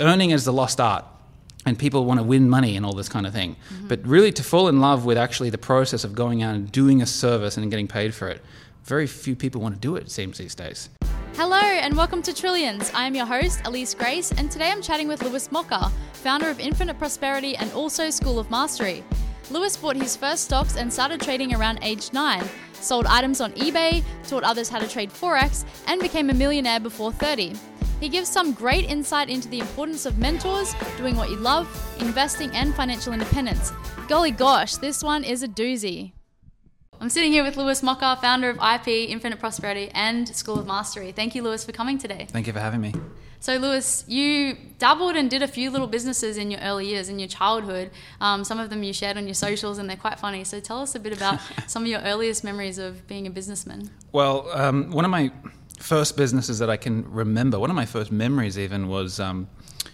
earning is the lost art. And people want to win money and all this kind of thing. Mm-hmm. But really, to fall in love with actually the process of going out and doing a service and getting paid for it, very few people want to do it, it seems, these days. Hello and welcome to Trillions. I am your host, Alyse Grace, and today I'm chatting with Lewis Mocker, founder of Infinite Prosperity and also School of Mastery. Lewis bought his first stocks and started trading around age 9, sold items on eBay, taught others how to trade Forex, and became a millionaire before 30. He gives some great insight into the importance of mentors, doing what you love, investing, and financial independence. Golly gosh, this one is a doozy. I'm sitting here with Lewis Mocker, founder of IP, Infinite Prosperity, and School of Mastery. Thank you, Lewis, for coming today. Thank you for having me. So, Lewis, you dabbled and did a few little businesses in your early years, in your childhood. Um, some of them you shared on your socials, and they're quite funny. So, tell us a bit about some of your earliest memories of being a businessman. Well, um, one of my first businesses that I can remember, one of my first memories even was um,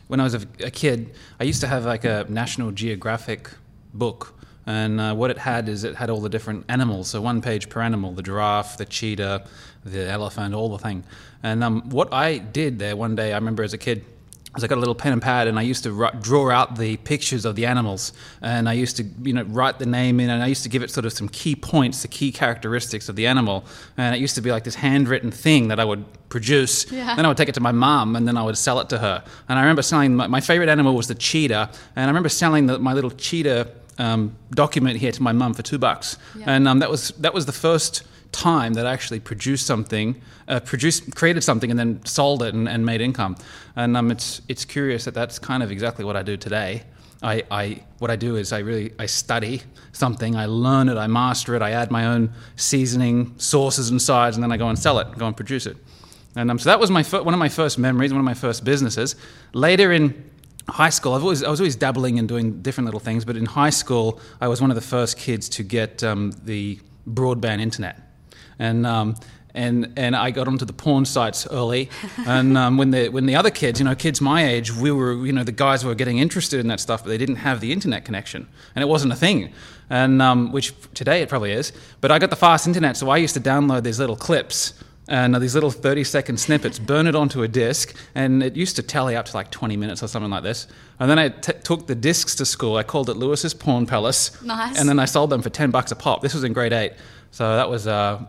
when I was a, a kid. I used to have like a National Geographic book. And uh, what it had is it had all the different animals. So one page per animal: the giraffe, the cheetah, the elephant, all the thing. And um, what I did there one day, I remember as a kid, was I got a little pen and pad, and I used to draw out the pictures of the animals, and I used to, you know, write the name in, and I used to give it sort of some key points, the key characteristics of the animal, and it used to be like this handwritten thing that I would produce. Yeah. Then I would take it to my mum, and then I would sell it to her. And I remember selling my, my favorite animal was the cheetah, and I remember selling the, my little cheetah um, document here to my mum for two bucks, Yeah. and um, that was that was the first time that actually produced something, uh, produced, created something, and then sold it and, and made income. And um, it's it's curious that that's kind of exactly what I do today. I, I what I do is I really I study something, I learn it, I master it, I add my own seasoning, sauces, and sides, and then I go and sell it, go and produce it. And um, so that was my fir- one of my first memories, one of my first businesses. Later in high school, always, I was always dabbling and doing different little things, but in high school, I was one of the first kids to get um, the broadband internet. And, um, and, and I got onto the porn sites early. And um, when, the, when the other kids, you know, kids my age, we were, you know, the guys were getting interested in that stuff, but they didn't have the internet connection. And it wasn't a thing. And um, which today it probably is. But I got the fast internet, so I used to download these little clips and these little 30 second snippets, burn it onto a disc, and it used to tally up to like 20 minutes or something like this. And then I t- took the discs to school. I called it Lewis's Porn Palace. Nice. And then I sold them for 10 bucks a pop. This was in grade eight. So that was uh,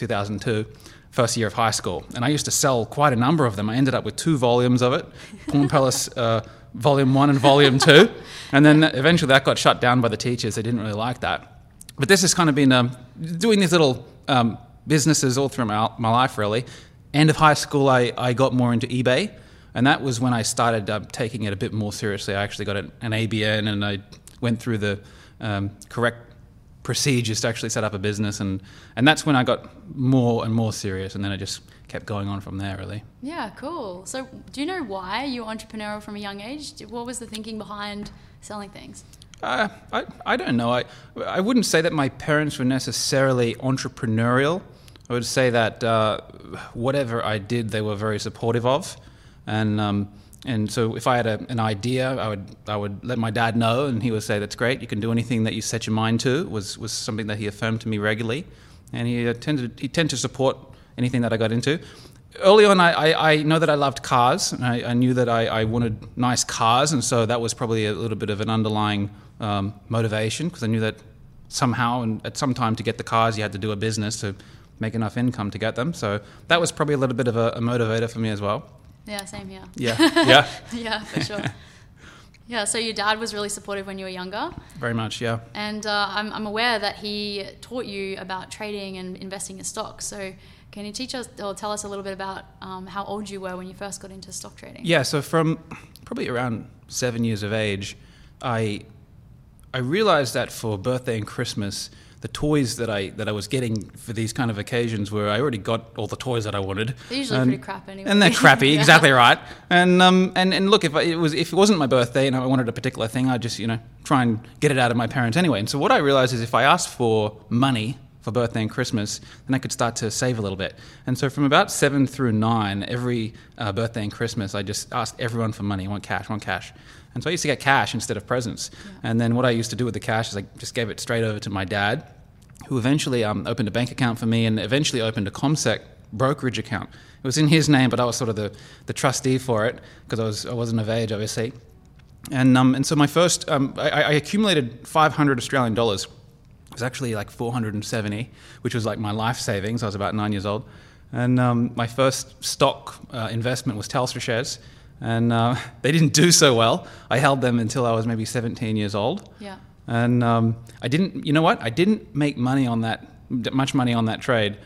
2002, first year of high school. And I used to sell quite a number of them. I ended up with two volumes of it Porn Palace uh, Volume 1 and Volume 2. And then eventually that got shut down by the teachers. They didn't really like that. But this has kind of been um, doing these little um, businesses all through my, my life, really. End of high school, I, I got more into eBay. And that was when I started uh, taking it a bit more seriously. I actually got an, an ABN and I went through the um, correct procedures to actually set up a business. And, and that's when I got more and more serious. And then I just kept going on from there, really. Yeah, cool. So, do you know why you were entrepreneurial from a young age? What was the thinking behind selling things? Uh, I, I don't know. I, I wouldn't say that my parents were necessarily entrepreneurial. I would say that uh, whatever I did, they were very supportive of. And, um, and so if I had a, an idea, I would, I would let my dad know, and he would say, That's great, you can do anything that you set your mind to, was, was something that he affirmed to me regularly. And he, tended, he tended to support anything that I got into. Early on, I, I, I know that I loved cars. And I, I knew that I, I wanted nice cars, and so that was probably a little bit of an underlying um, motivation because I knew that somehow and at some time to get the cars, you had to do a business to make enough income to get them. So that was probably a little bit of a, a motivator for me as well. Yeah, same here. Yeah, yeah, yeah, for sure. yeah, so your dad was really supportive when you were younger, very much. Yeah. and uh, I'm, I'm aware that he taught you about trading and investing in stocks. So, can you teach us or tell us a little bit about um, how old you were when you first got into stock trading? Yeah, so from probably around seven years of age, I I realized that for birthday and Christmas, the toys that I that I was getting for these kind of occasions were I already got all the toys that I wanted. They're usually And- pretty crap anyway. And they're crappy, Yeah. exactly right. And um and, and look, if I, it was if it wasn't my birthday and I wanted a particular thing, I'd just you know try and get it out of my parents anyway. And so what I realized is if I asked for money for birthday and Christmas, then I could start to save a little bit. And so from about seven through nine, every uh, birthday and Christmas, I just asked everyone for money. I want cash, I want cash. And so I used to get cash instead of presents. And then what I used to do with the cash is I just gave it straight over to my dad, who eventually um, opened a bank account for me and eventually opened a CommSec brokerage account. It was in his name, but I was sort of the, the trustee for it because I was I wasn't of age, obviously. And um, and so my first um, I, I accumulated 500 Australian dollars. It was actually like 470, which was like my life savings. I was about nine years old, and um, my first stock uh, investment was Telstra shares and uh, they didn't do so well. I held them until I was maybe 17 years old. Yeah. And um, I didn't, you know what? I didn't make money on that, much money on that trade.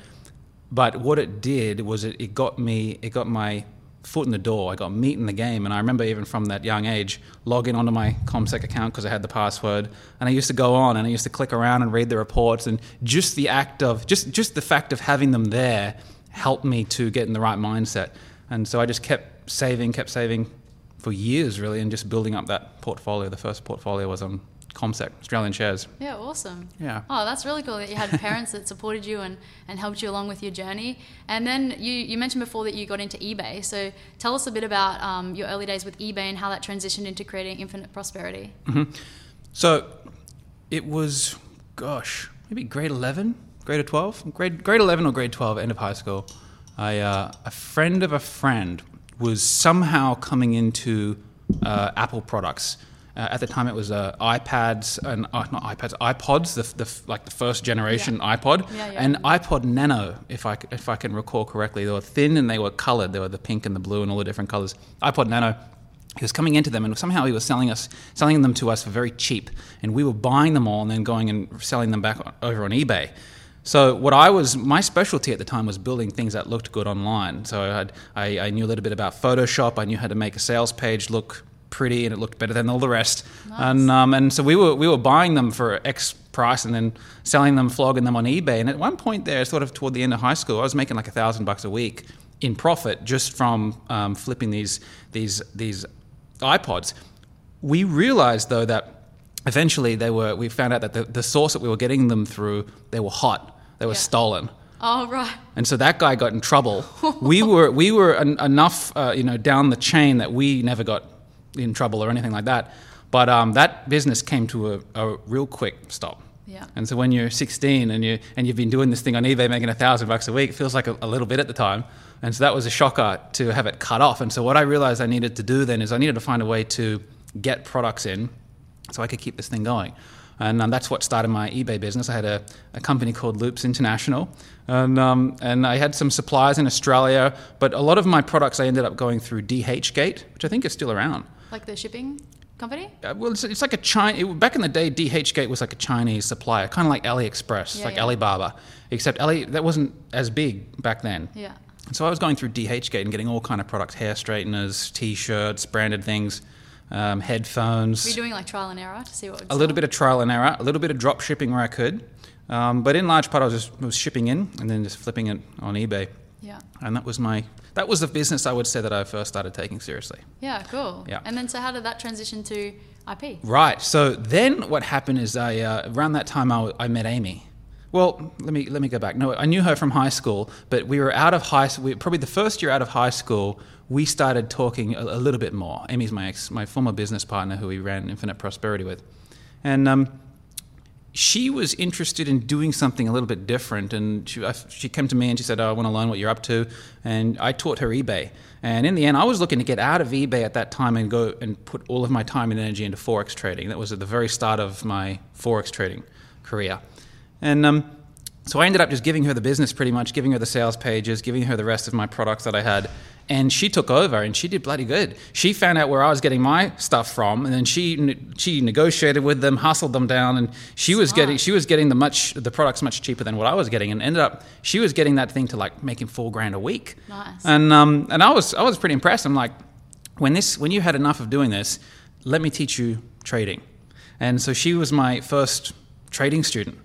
But what it did was it, it got me, it got my foot in the door. I got meat in the game. And I remember even from that young age, logging onto my CommSec account because I had the password. And I used to go on and I used to click around and read the reports. And just the act of, just, just the fact of having them there helped me to get in the right mindset. And so I just kept saving, kept saving for years really, and just building up that portfolio. The first portfolio was on CommSec, Australian shares. Yeah, awesome. Yeah. Oh, that's really cool that you had parents that supported you and, and helped you along with your journey. And then you, you mentioned before that you got into eBay. So tell us a bit about um, your early days with eBay and how that transitioned into creating infinite prosperity. Mm-hmm. So it was, gosh, maybe grade 11, grade 12, grade, grade 11 or grade 12, end of high school. I, uh, a friend of a friend was somehow coming into uh, Apple products. Uh, at the time, it was uh, iPads and uh, not iPads, iPods, the, the, like the first generation Yeah. iPod, Yeah, yeah. and iPod Nano, if I if I can recall correctly. They were thin and they were colored. They were the pink and the blue and all the different colors. iPod Nano. He was coming into them, and somehow he was selling us, selling them to us for very cheap, and we were buying them all and then going and selling them back over on eBay. So what I was, my specialty at the time was building things that looked good online. So I, had, I, I knew a little bit about Photoshop. I knew how to make a sales page look pretty, and it looked better than all the rest. And um, and so we were we were buying them for X price and then selling them, flogging them on eBay. And at one point there, sort of toward the end of high school, I was making like a thousand bucks a week in profit just from um, flipping these these these iPods. We realized though that eventually they were. We found out that the, the source that we were getting them through, they were hot. They were Yeah. stolen. Oh, right. And so that guy got in trouble. we were we were en- enough, uh, you know, down the chain that we never got in trouble or anything like that. But um, that business came to a, a real quick stop. Yeah. And so when you're 16 and you and you've been doing this thing on eBay making a thousand bucks a week, it feels like a, a little bit at the time. And so that was a shocker to have it cut off. And so what I realized I needed to do then is I needed to find a way to get products in so I could keep this thing going. And um, that's what started my eBay business. I had a, a company called Loops International, and, um, and I had some suppliers in Australia, but a lot of my products I ended up going through DHgate, which I think is still around. Like the shipping company? Uh, well, it's, it's like a China. Back in the day, DHgate was like a Chinese supplier, kind of like AliExpress, Yeah, like yeah. Alibaba, except Ali that wasn't as big back then. Yeah. So I was going through DHgate and getting all kind of products, hair straighteners, T-shirts, branded things, um, headphones Were you doing like trial and error to see what would a little bit of trial and error, a little bit of drop shipping where I could, um, but in large part I was just was shipping in and then just flipping it on eBay, Yeah. and that was my that was the business I would say that I first started taking seriously. Yeah, cool. Yeah. And then so how did that transition to IP? Right. So then what happened is I uh, around that time I, I met Amy. Well, let me let me go back. No, I knew her from high school, but we were out of high school. We, probably the first year out of high school, we started talking a, a little bit more. Amy's my ex, my former business partner, who we ran Infinite Prosperity with, and um, she was interested in doing something a little bit different. And she, I, she came to me and she said, oh, I want to learn what you're up to. And I taught her eBay. And in the end, I was looking to get out of eBay at that time and go and put all of my time and energy into Forex trading. That was at the very start of my Forex trading career. And um, so I ended up just giving her the business pretty much, giving her the sales pages, giving her the rest of my products that I had. And she took over and she did bloody good. She found out where I was getting my stuff from, and then she she negotiated with them, hustled them down, and she was getting she was getting the much the products much cheaper than what I was getting, and ended up she was getting that thing to like making four grand a week. Nice. And um and I was I was pretty impressed. I'm like, when this when you had enough of doing this, let me teach you trading. And so she was my first trading student.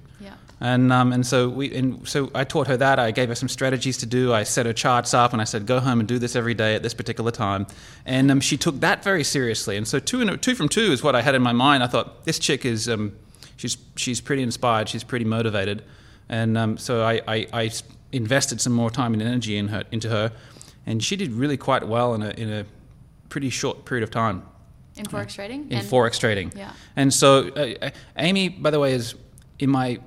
And um, and so we and so I taught her that. I gave her some strategies to do. I set her charts up, and I said, "Go home and do this every day at this particular time." And um, she took that very seriously. And so two and two from two is what I had in my mind. I thought this chick is um, she's she's pretty inspired. She's pretty motivated. And um, so I, I, I invested some more time and energy in her into her, and she did really quite well in a in a pretty short period of time In Forex trading? in And- forex trading. Yeah. And so, uh, Amy, by the way, is in my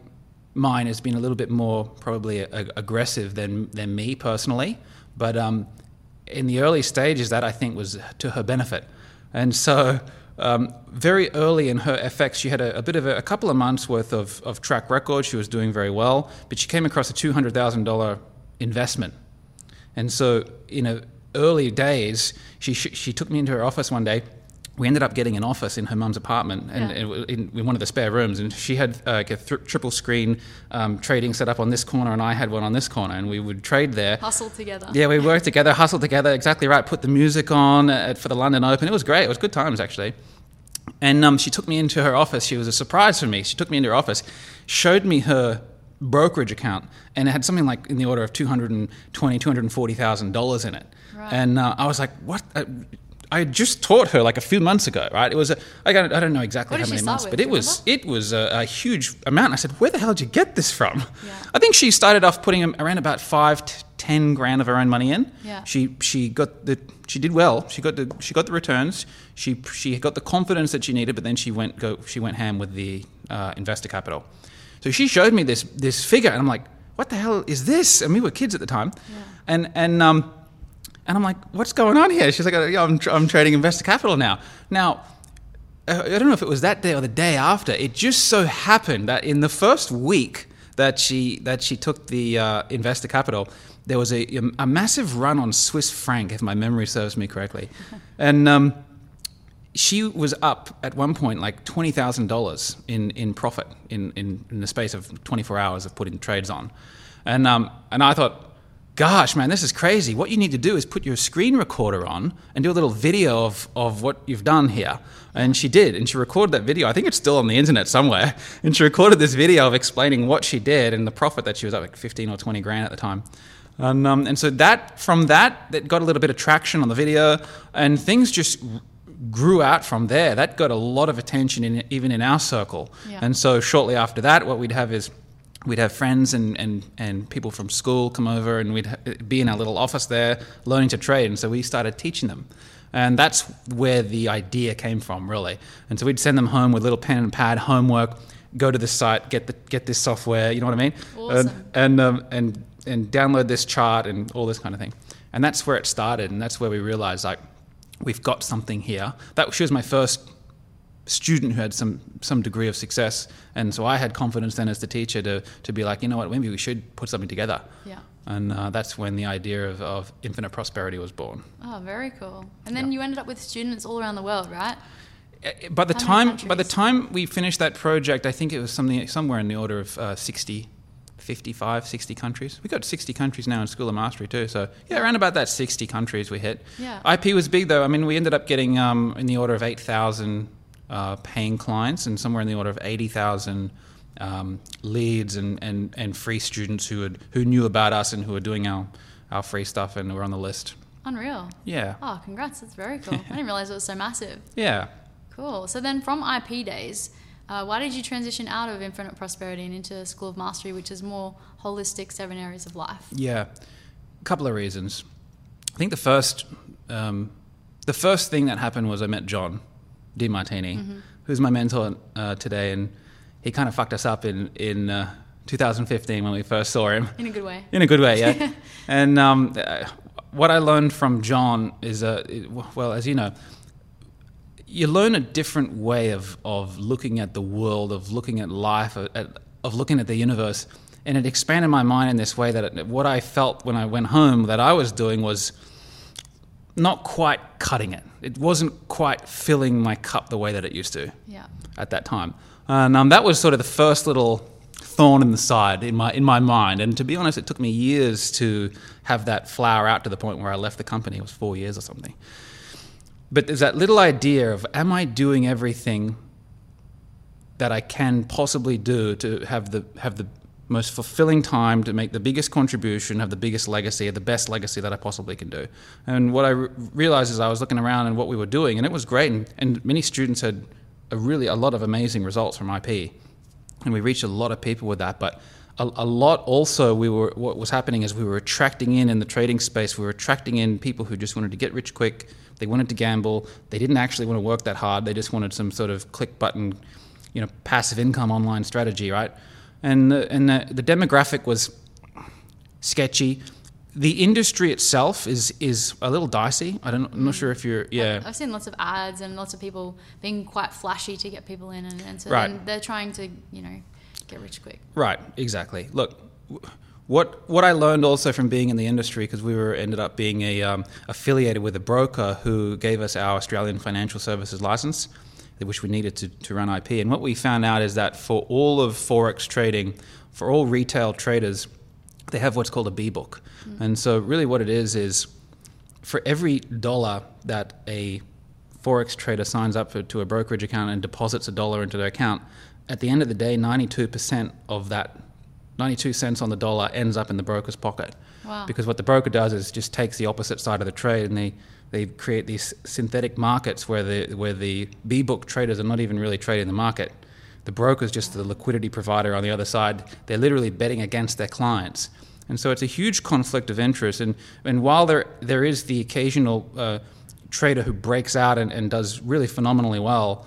mine has been a little bit more probably a, aggressive than than me personally, but um, in the early stages, that I think was to her benefit, and so. Um, very early in her FX, she had a, a bit of a, a, couple of months worth of, of track record. She was doing very well, but she came across a two hundred thousand dollar investment, and so in early days, she she took me into her office one day we ended up getting an office in her mum's apartment and yeah. in, in, one of the spare rooms. And she had uh, like a th- triple screen um, trading set up on this corner and i had one on this corner and we would trade there. Hustle together. Yeah we worked together hustled together exactly right put the music on at, for the london open. It was great it was good times actually. And um, she took me into her office. She was a surprise for me. She took me into her office showed me her brokerage account and it had something like in the order of 220 240000 dollars in it. Right. and uh, i was like what uh, I had just taught her like a few months ago, right? It was a, I don't, I don't know exactly what how many months, with? but it was it was a, a, huge amount. I said, where the hell did you get this from? Yeah. I think she started off putting around about five to ten grand of her own money in. Yeah. She she got the she did well. She got the she got the returns. She she got the confidence that she needed, but then she went go she went ham with the uh, investor capital. So she showed me this this figure, and I'm like, what the hell is this? And we were kids at the time, yeah. and and um and I'm like, what's going on here? She's like, yeah, I'm, I'm trading investor capital now. Now, uh, I don't know if it was that day or the day after. It just so happened that in the first week that she that she took the uh, investor capital, there was a, a massive run on Swiss franc, if my memory serves me correctly, and um, she was up at one point like twenty thousand dollars in in profit in, in in the space of twenty four hours of putting trades on, and um, and I thought gosh, man, this is crazy. What you need to do is put your screen recorder on and do a little video of, of what you've done here. And she did, and she recorded that video. I think it's still on the internet somewhere. And she recorded this video of explaining what she did and the profit that she was at, like 15 or 20 grand at the time. And, um, and so that, from that, that got a little bit of traction on the video, and things just grew out from there. That got a lot of attention, in, even in our circle. Yeah. And so shortly after that, what we'd have is we'd have friends and, and, and people from school come over and we'd be in our little office there learning to trade. And so we started teaching them. And that's where the idea came from, really. And so we'd send them home with little pen and pad homework, go to the site, get, the, get this software, you know what I mean? Awesome. And, and, um, and, and download this chart and all this kind of thing. And that's where it started. And that's where we realized, like, we've got something here. That she was my first student who had some some degree of success, and so I had confidence then as the teacher to to be like, you know what, maybe we should put something together. Yeah. And uh, that's when the idea of, of infinite prosperity was born. Oh, very cool. And then yeah. you ended up with students all around the world, right? Uh, by the How time by the time we finished that project, I think it was something somewhere in the order of uh, 60, 55, 60 countries. We got 60 countries now in School of Mastery too. So yeah, around about that 60 countries we hit. Yeah. IP was big though. I mean, we ended up getting um, in the order of 8,000 uh, paying clients and somewhere in the order of 80,000 um, leads and, and, and free students who, had, who knew about us and who were doing our, our free stuff and were on the list. Unreal. Yeah. Oh, congrats. That's very cool. I didn't realize it was so massive. Yeah. Cool. So then from IP days, uh, why did you transition out of Infinite Prosperity and into School of Mastery, which is more holistic seven areas of life? Yeah. A couple of reasons. I think the first, um, the first thing that happened was I met John Demartini, mm-hmm. who's my mentor uh, today, and he kind of fucked us up in in uh, 2015 when we first saw him. In a good way. In a good way, yeah. and um, uh, what I learned from John is, uh, well, as you know, you learn a different way of of looking at the world, of looking at life, uh, at, of looking at the universe, and it expanded my mind in this way that it, what I felt when I went home that I was doing was not quite cutting it. It wasn't quite filling my cup the way that it used to yeah. at that time. And um, that was sort of the first little thorn in the side in my in my mind. And to be honest, it took me years to have that flower out to the point where I left the company. It was four years or something. But there's that little idea of am I doing everything that I can possibly do to have the have the most fulfilling time to make the biggest contribution, have the biggest legacy, the best legacy that I possibly can do. And what I re- realized is I was looking around and what we were doing, and it was great. And, and many students had a really a lot of amazing results from IP, and we reached a lot of people with that. But a, a lot also, we were what was happening is we were attracting in in the trading space. We were attracting in people who just wanted to get rich quick. They wanted to gamble. They didn't actually want to work that hard. They just wanted some sort of click button, you know, passive income online strategy, right? And the, and the, the demographic was sketchy. The industry itself is is a little dicey. I don't, I'm not sure if you're yeah. I've seen lots of ads and lots of people being quite flashy to get people in, and, and so Right. they're trying to, you know, get rich quick. Right, exactly. Look, w- what what I learned also from being in the industry because we were ended up being a um, affiliated with a broker who gave us our Australian financial services license, which we needed to, to run IP. And what we found out is that for all of forex trading, for all retail traders, they have what's called a B book. Mm. And so really, what it is is for every dollar that a forex trader signs up for, to a brokerage account and deposits a dollar into their account, at the end of the day, 92% of that 92 cents on the dollar ends up in the broker's pocket. Wow. Because what the broker does is just takes the opposite side of the trade and they, they create these synthetic markets where the, where the B book traders are not even really trading the market. The broker is just the liquidity provider on the other side. They're literally betting against their clients. And so it's a huge conflict of interest. And, and while there, there is the occasional uh, trader who breaks out and, and does really phenomenally well,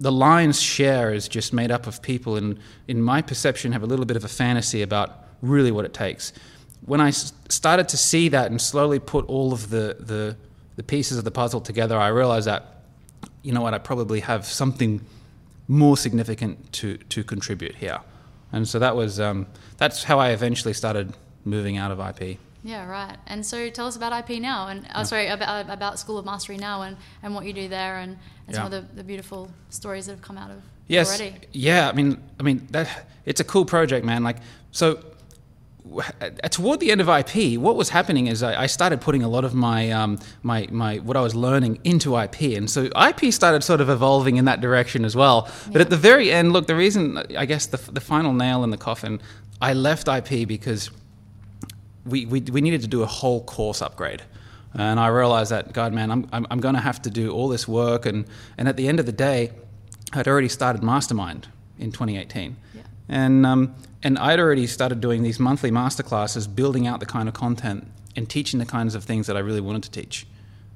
the lion's share is just made up of people, and in my perception, have a little bit of a fantasy about really what it takes. When I started to see that and slowly put all of the, the, the pieces of the puzzle together, I realized that, you know what, I probably have something more significant to, to contribute here. And so that was, um, that's how I eventually started moving out of IP. Yeah, right. And so tell us about IP now, and uh, sorry about about School of Mastery now, and, and what you do there, and, and some of the, the beautiful stories that have come out of Yes. already. Yeah. I mean, I mean that it's a cool project, man. Like so. Uh, Toward the end of IP, what was happening is I, I started putting a lot of my, um, my, my what I was learning into IP, and so IP started sort of evolving in that direction as well. But at the very end, look, the reason I guess the, the final nail in the coffin, I left IP because we, we, we needed to do a whole course upgrade. And I realized that, God, man, I'm, I'm, I'm going to have to do all this work. And, and at the end of the day, I'd already started Mastermind in 2018. And, um, and I'd already started doing these monthly masterclasses, building out the kind of content and teaching the kinds of things that I really wanted to teach.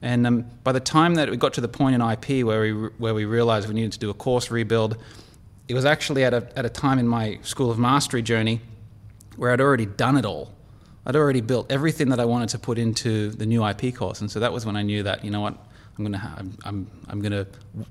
And um, by the time that we got to the point in IP where we, where we realized we needed to do a course rebuild, it was actually at a, at a time in my School of Mastery journey where I'd already done it all. I'd already built everything that I wanted to put into the new IP course, and so that was when I knew that you know what I'm gonna ha- I'm, I'm I'm gonna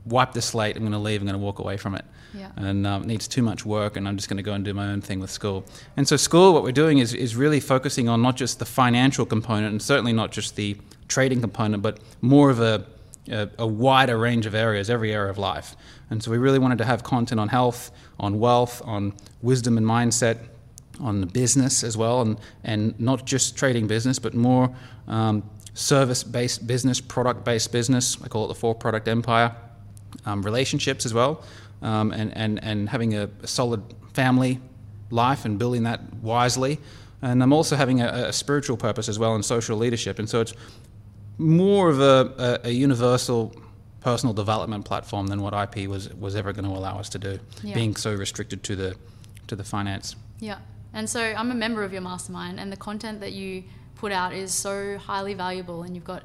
wipe the slate. I'm gonna leave. I'm gonna walk away from it. Yeah. And um, it needs too much work, and I'm just gonna go and do my own thing with school. And so school, what we're doing is is really focusing on not just the financial component, and certainly not just the trading component, but more of a a, a wider range of areas, every area of life. And so we really wanted to have content on health, on wealth, on wisdom and mindset, on business as well, and, and not just trading business, but more um, service based business, product based business. I call it the four product empire. Um, relationships as well, um, and, and, and having a, a solid family life and building that wisely. And I'm also having a, a spiritual purpose as well and social leadership. And so it's more of a, a, universal personal development platform than what IP was, was ever going to allow us to do, Yeah. being so restricted to the, to the finance. Yeah. And so I'm a member of your mastermind, and the content that you put out is so highly valuable, and you've got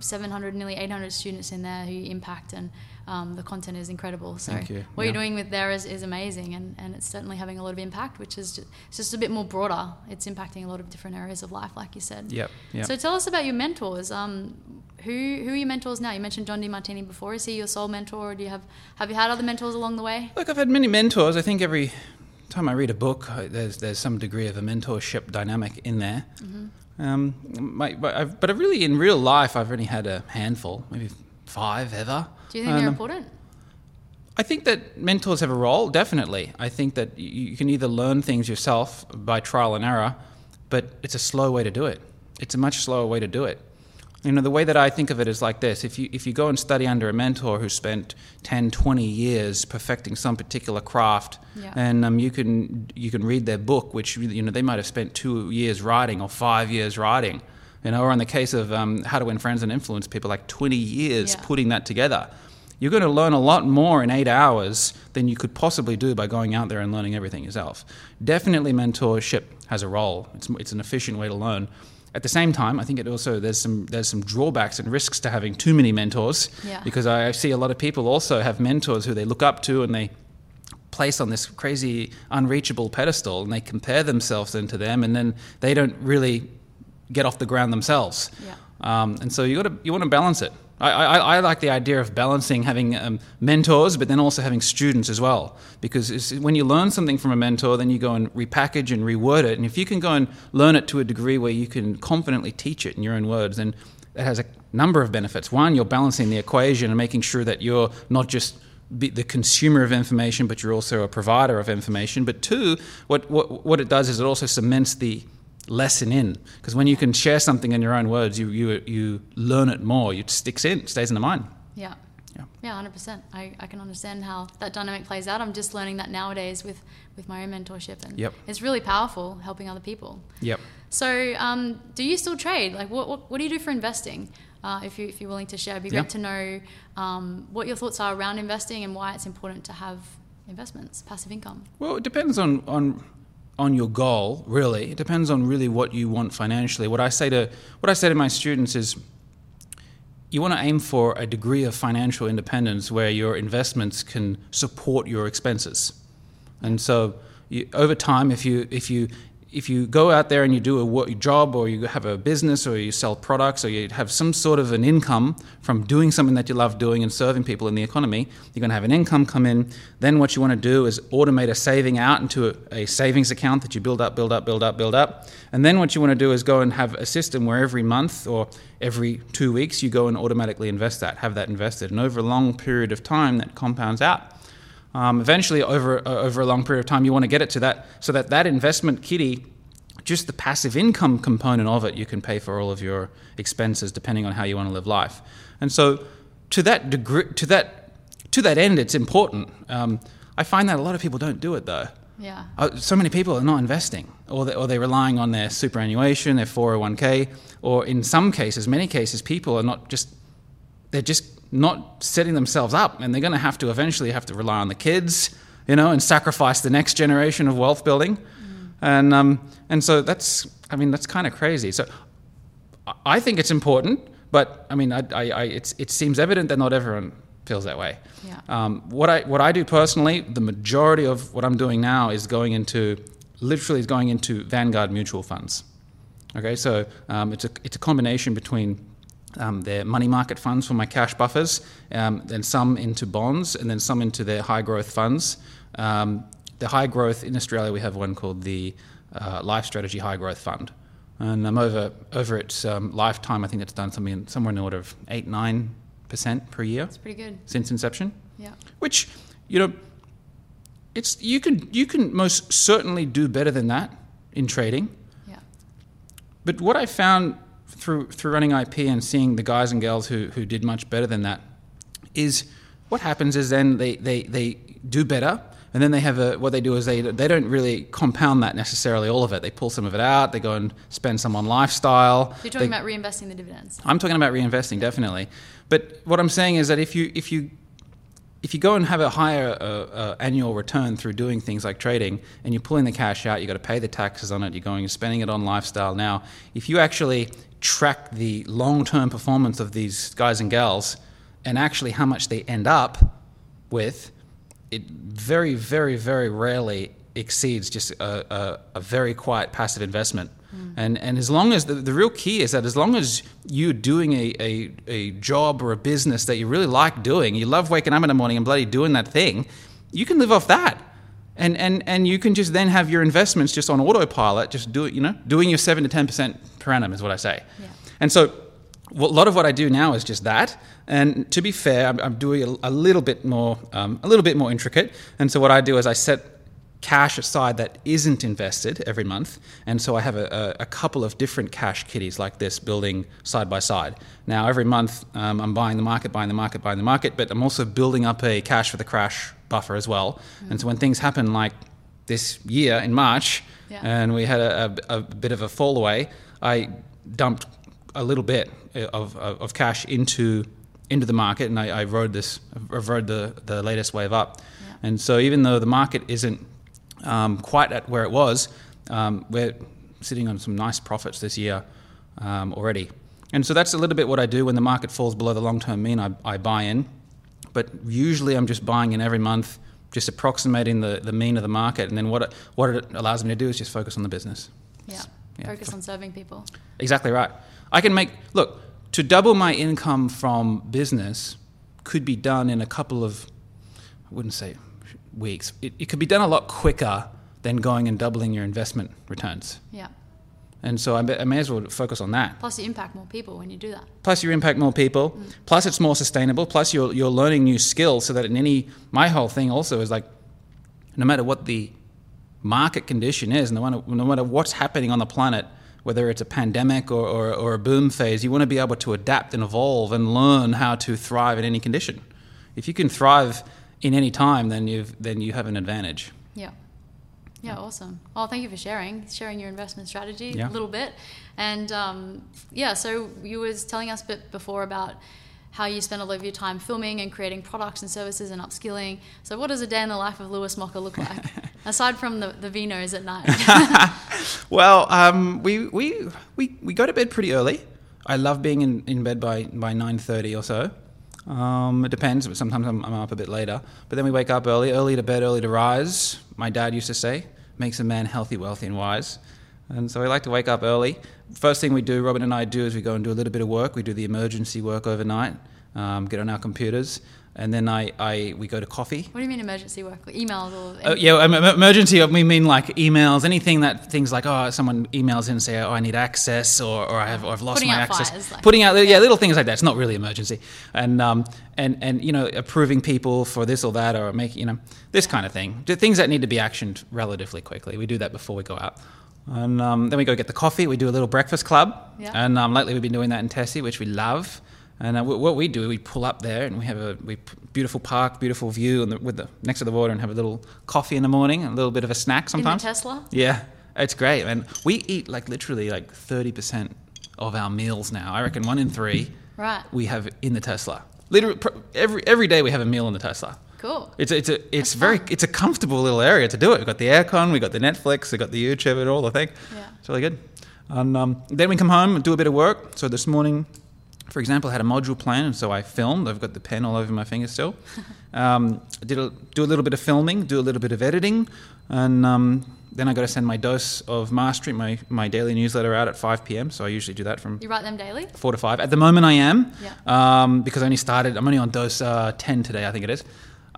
700, nearly 800 students in there who impact, and um, the content is incredible. So Thank you. what Yeah. you're doing with there is, is amazing, and, and it's certainly having a lot of impact, which is just, it's just a bit more broader. It's impacting a lot of different areas of life, like you said. Yep. Yep. So tell us about your mentors. Um, who who are your mentors now? You mentioned John Demartini before. Is he your sole mentor, or do you have have you had other mentors along the way? Look, I've had many mentors. I think every time I read a book, there's there's some degree of a mentorship dynamic in there. Um, my, but, I've, but I really, in real life, I've only had a handful, maybe five ever. Do you think they're Um, important? I think that mentors have a role, definitely. I think that you can either learn things yourself by trial and error, but it's a slow way to do it. It's a much slower way to do it. You know, the way that I think of it is like this. If you, if you go and study under a mentor who spent 10, 20 years perfecting some particular craft, Yeah. and um, you, can, you can read their book, which you know, they might have spent two years writing or five years writing, you know, or in the case of um, How to Win Friends and Influence People, like 20 years Yeah. putting that together you're going to learn a lot more in eight hours than you could possibly do by going out there and learning everything yourself. Definitely, mentorship has a role. It's, it's an efficient way to learn. At the same time, I think it also there's some there's some drawbacks and risks to having too many mentors Yeah. because I see a lot of people also have mentors who they look up to and they place on this crazy unreachable pedestal and they compare themselves into them and then they don't really get off the ground themselves. Yeah. Um, and so you got to you want to balance it. I, I, I like the idea of balancing having um, mentors, but then also having students as well. Because when you learn something from a mentor, then you go and repackage and reword it. And if you can go and learn it to a degree where you can confidently teach it in your own words, then it has a number of benefits. One, you're balancing the equation and making sure that you're not just the consumer of information, but you're also a provider of information. But two, what, what, what it does is it also cements the lesson in because when you can share something in your own words you you you learn it more it sticks in it stays in the mind Yeah. Yeah. Yeah, 100%. I, I can understand how that dynamic plays out. I'm just learning that nowadays with, with my own mentorship. And Yep. it's really powerful helping other people. yep So, um, do you still trade? Like, what, what, what do you do for investing? Uh, if, you, if you're willing to share, it'd be great to know um, what your thoughts are around investing and why it's important to have investments, passive income. well it depends on on on your goal really it depends on really what you want financially what i say to what i say to my students is you want to aim for a degree of financial independence where your investments can support your expenses. And so, you, over time, if you if you if you go out there and you do a work, job, or you have a business, or you sell products, or you have some sort of an income from doing something that you love doing and serving people in the economy, you're going to have an income come in. Then what you want to do is automate a saving out into a, a savings account that you build up, build up, build up, build up. And then what you want to do is go and have a system where every month or every two weeks you go and automatically invest that, have that invested, and over a long period of time that compounds out. Um, eventually, over uh, over a long period of time, you want to get it to that so that that investment kitty, just the passive income component of it, you can pay for all of your expenses depending on how you want to live life. And so, to that degree, to that to that end, it's important. Um, I find that a lot of people don't do it though. Yeah. Uh, so many people are not investing, or, they, or they're relying on their superannuation, their 401k, or in some cases, many cases, people are not just, they're just not setting themselves up, and they're going to have to eventually have to rely on the kids, you know, and sacrifice the next generation of wealth building. And, um, and so that's, I mean, that's kind of crazy. So I- I think it's important, but I mean, I, I, I, it's, it seems evident that not everyone feels that way. Yeah. Um, what I what I do personally, the majority of what I'm doing now is going into literally is going into Vanguard mutual funds. Okay, so um, it's a it's a combination between um, their money market funds for my cash buffers, um, then some into bonds, and then some into their high growth funds. Um, the high growth in Australia, we have one called the uh, LifeStrategy High Growth Fund, and I'm over over its um, lifetime. I think it's done something somewhere in the order of eight nine percent per year It's pretty good. since inception Yeah. which you know it's you can you can most certainly do better than that in trading Yeah. but what i found through through running ip and seeing the guys and girls who, who did much better than that is what happens is then they, they, they do better and then they have a what they do is they they don't really compound that necessarily all of it they pull some of it out they go and spend some on lifestyle So you're talking They- about reinvesting the dividends. I'm talking about reinvesting, definitely. But what I'm saying is that if you if you if you go and have a higher uh, uh, annual return through doing things like trading, and you're pulling the cash out, you've got to pay the taxes on it. You're going and spending it on lifestyle. Now, if you actually track the long-term performance of these guys and gals, and actually how much they end up with, it very, very, very rarely exceeds just a, a, a very quiet passive investment. And, and as long as the, the real key is that as long as you're doing a, a, a job or a business that you really like doing, you love waking up in the morning and bloody doing that thing, you can live off that. And, and, and you can just then have your investments just on autopilot, just do it, you know, doing your 7 to 10% per annum is what I say. Yeah. And so a lot of what I do now is just that. And to be fair, I'm, I'm doing a, a little bit more, um, a little bit more intricate. And so what I do is I set cash aside that isn't invested every month. And so I have a, a, a couple of different cash kitties like this building side by side. Now, every month um, I'm buying the market, buying the market, buying the market, but I'm also building up a cash for the crash buffer as well. And so when things happen like this year in March, Yeah. and we had a, a, a bit of a fall away, I dumped a little bit of, of, of cash into into the market, and I, I rode this, I rode the, the latest wave up. Yeah. And so, even though the market isn't um, quite at where it was, um, we're sitting on some nice profits this year um, already. And so that's a little bit what I do when the market falls below the long term mean. I, I buy in, but usually I'm just buying in every month, just approximating the, the mean of the market, and then what it, what it allows me to do is just focus on the business. Yeah. Yeah. Focus on serving people. Exactly right. I can make look to double my income from business could be done in a couple of I wouldn't say weeks. It, it could be done a lot quicker than going and doubling your investment returns. Yeah. And so I, may- I may as well focus on that. Plus, you impact more people when you do that. Plus, you impact more people. Mm. Plus, it's more sustainable. Plus, you're you're learning new skills so that in any my whole thing also is like, no matter what the market condition is, no matter, no matter what's happening on the planet, whether it's a pandemic or, or, or a boom phase, you want to be able to adapt and evolve and learn how to thrive in any condition. If you can thrive in any time, then you've then you have an advantage. Yeah. Yeah, awesome. Well, thank you for sharing, sharing your investment strategy Yeah. a little bit. And um, yeah, so you was telling us a bit before about how you spend a lot of your time filming and creating products and services and upskilling. So what does a day in the life of Lewis Mocker look like? Aside from the, the vinos at night. Well, um, we, we, we, we go to bed pretty early. I love being in, in bed by, by 9.30 or so. Um, it depends, but sometimes I'm, I'm up a bit later. But then we wake up early, early to bed, early to rise. My dad used to say, makes a man healthy, wealthy, and wise. And so we like to wake up early. First thing we do, Robin and I do, is we go and do a little bit of work. We do the emergency work overnight, um, get on our computers, and then I, I, we go to coffee. what do you mean emergency work? Emails or Oh, yeah, um, em- emergency. We mean like emails, anything that things like oh, someone emails in and say oh, I need access or, or I have or I've lost Putting my out access. fires, like- Putting out yeah. little things like that. It's not really emergency, and um and and you know approving people for this or that or making you know this kind of thing. The things that need to be actioned relatively quickly. We do that before we go out. And um, then we go get the coffee. We do a little breakfast club. Yeah. And um, lately we've been doing that in Tessie, which we love. And uh, what we do, we pull up there and we have a we, beautiful park, beautiful view, and the, with the next to the water, and have a little coffee in the morning, a little bit of a snack sometimes. in. Tesla? Yeah, it's great, and we eat like literally like thirty percent of our meals now. I reckon one in three Right. we have in the Tesla. Literally, pr- every every day we have a meal in the Tesla. Cool. It's a, it's a, it's That's very fun. it's a comfortable little area to do it. We've got the aircon, we've got the Netflix, we've got the YouTube and all the thing. Yeah. It's really good. And um, then we come home and do a bit of work. So this morning, for example, I had a module plan, and so I filmed. I've got the pen all over my finger still. um, I did a, do a little bit of filming, do a little bit of editing, and um, then I got to send my dose of mastery, my, my daily newsletter out at 5 p.m. So I usually do that from You write them daily? four to five. At the moment, I am, Yeah. um, because I only started. I'm only on dose uh, ten today, I think it is.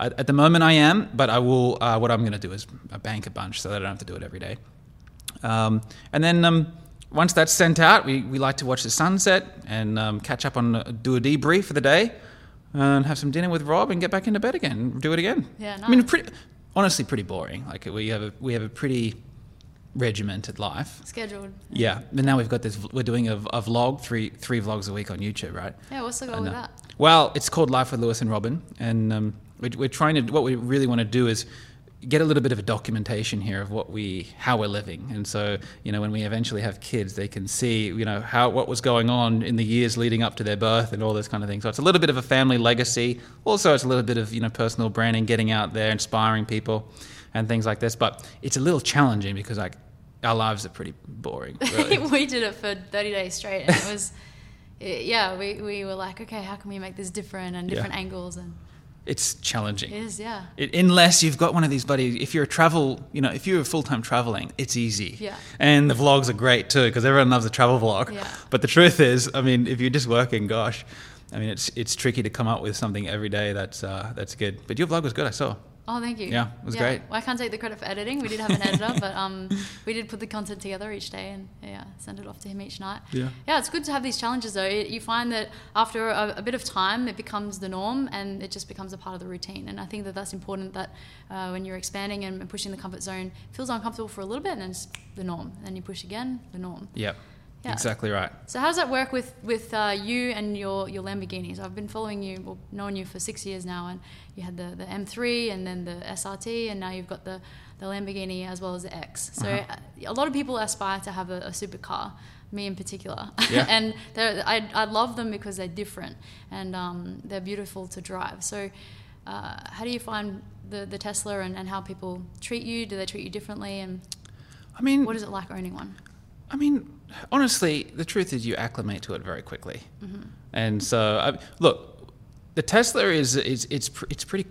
At, at the moment, I am, but I will. Uh, what I'm going to do is bank a bunch so that I don't have to do it every day. Um, and then um, once that's sent out, we, we like to watch the sunset and um, catch up on uh, do a debrief for the day, and have some dinner with Rob and get back into bed again. Do it again. Yeah, nice. I mean, pretty, honestly, pretty boring. Like we have a we have a pretty regimented life. Scheduled. Yeah, but now we've got this. We're doing a, a vlog, three three vlogs a week on YouTube, right? Yeah, what's the goal And, with uh, that? Well, it's called Life with Lewis and Robin, and um, we, we're trying to. What we really want to do is get a little bit of a documentation here of what we, how we're living, and so you know, when we eventually have kids, they can see you know how what was going on in the years leading up to their birth and all this kind of thing. So it's a little bit of a family legacy. Also, it's a little bit of you know personal branding, getting out there, inspiring people, and things like this. But it's a little challenging because like our lives are pretty boring. Really. we did it for 30 days straight and it was yeah we, we were like okay how can we make this different and Yeah. different angles and it's challenging. it is yeah It, unless you've got one of these buddies, if you're a travel, you know, if you're full time traveling, it's easy. Yeah. And the vlogs are great too because everyone loves a travel vlog. Yeah. But the truth is, I mean, if you're just working, gosh, I mean, it's it's tricky to come up with something every day that's uh, that's good. But your vlog was good, I saw. Oh thank you. Yeah, it was great. well, i can't take the credit for editing. We did have an editor but um, we did put the content together each day and yeah send it off to him each night. Yeah. yeah it's good to have these challenges though. It- you find that after a, a bit of time it becomes the norm and it just becomes a part of the routine. And i think that that's important that uh, when you're expanding and pushing the comfort zone it feels uncomfortable for a little bit and then it's the norm. Then you push again the norm. Yep. Yeah. Exactly right. So how does that work with with uh, you and your your Lamborghinis? I've been following you, well, known you for six years now, and you had the, the M3 and then the SRT, and now you've got the the Lamborghini as well as the X. So Uh-huh. uh, a lot of people aspire to have a, a supercar. Me in particular, Yeah. and I, I love them because they're different and um, they're beautiful to drive. So, uh, how do you find the, the Tesla and, and how people treat you? Do they treat you differently? And I mean, what is it like owning one? I mean, honestly, the truth is you acclimate to it very quickly. Mm-hmm. And so, I, look, the Tesla is, is it's, pr- it's pretty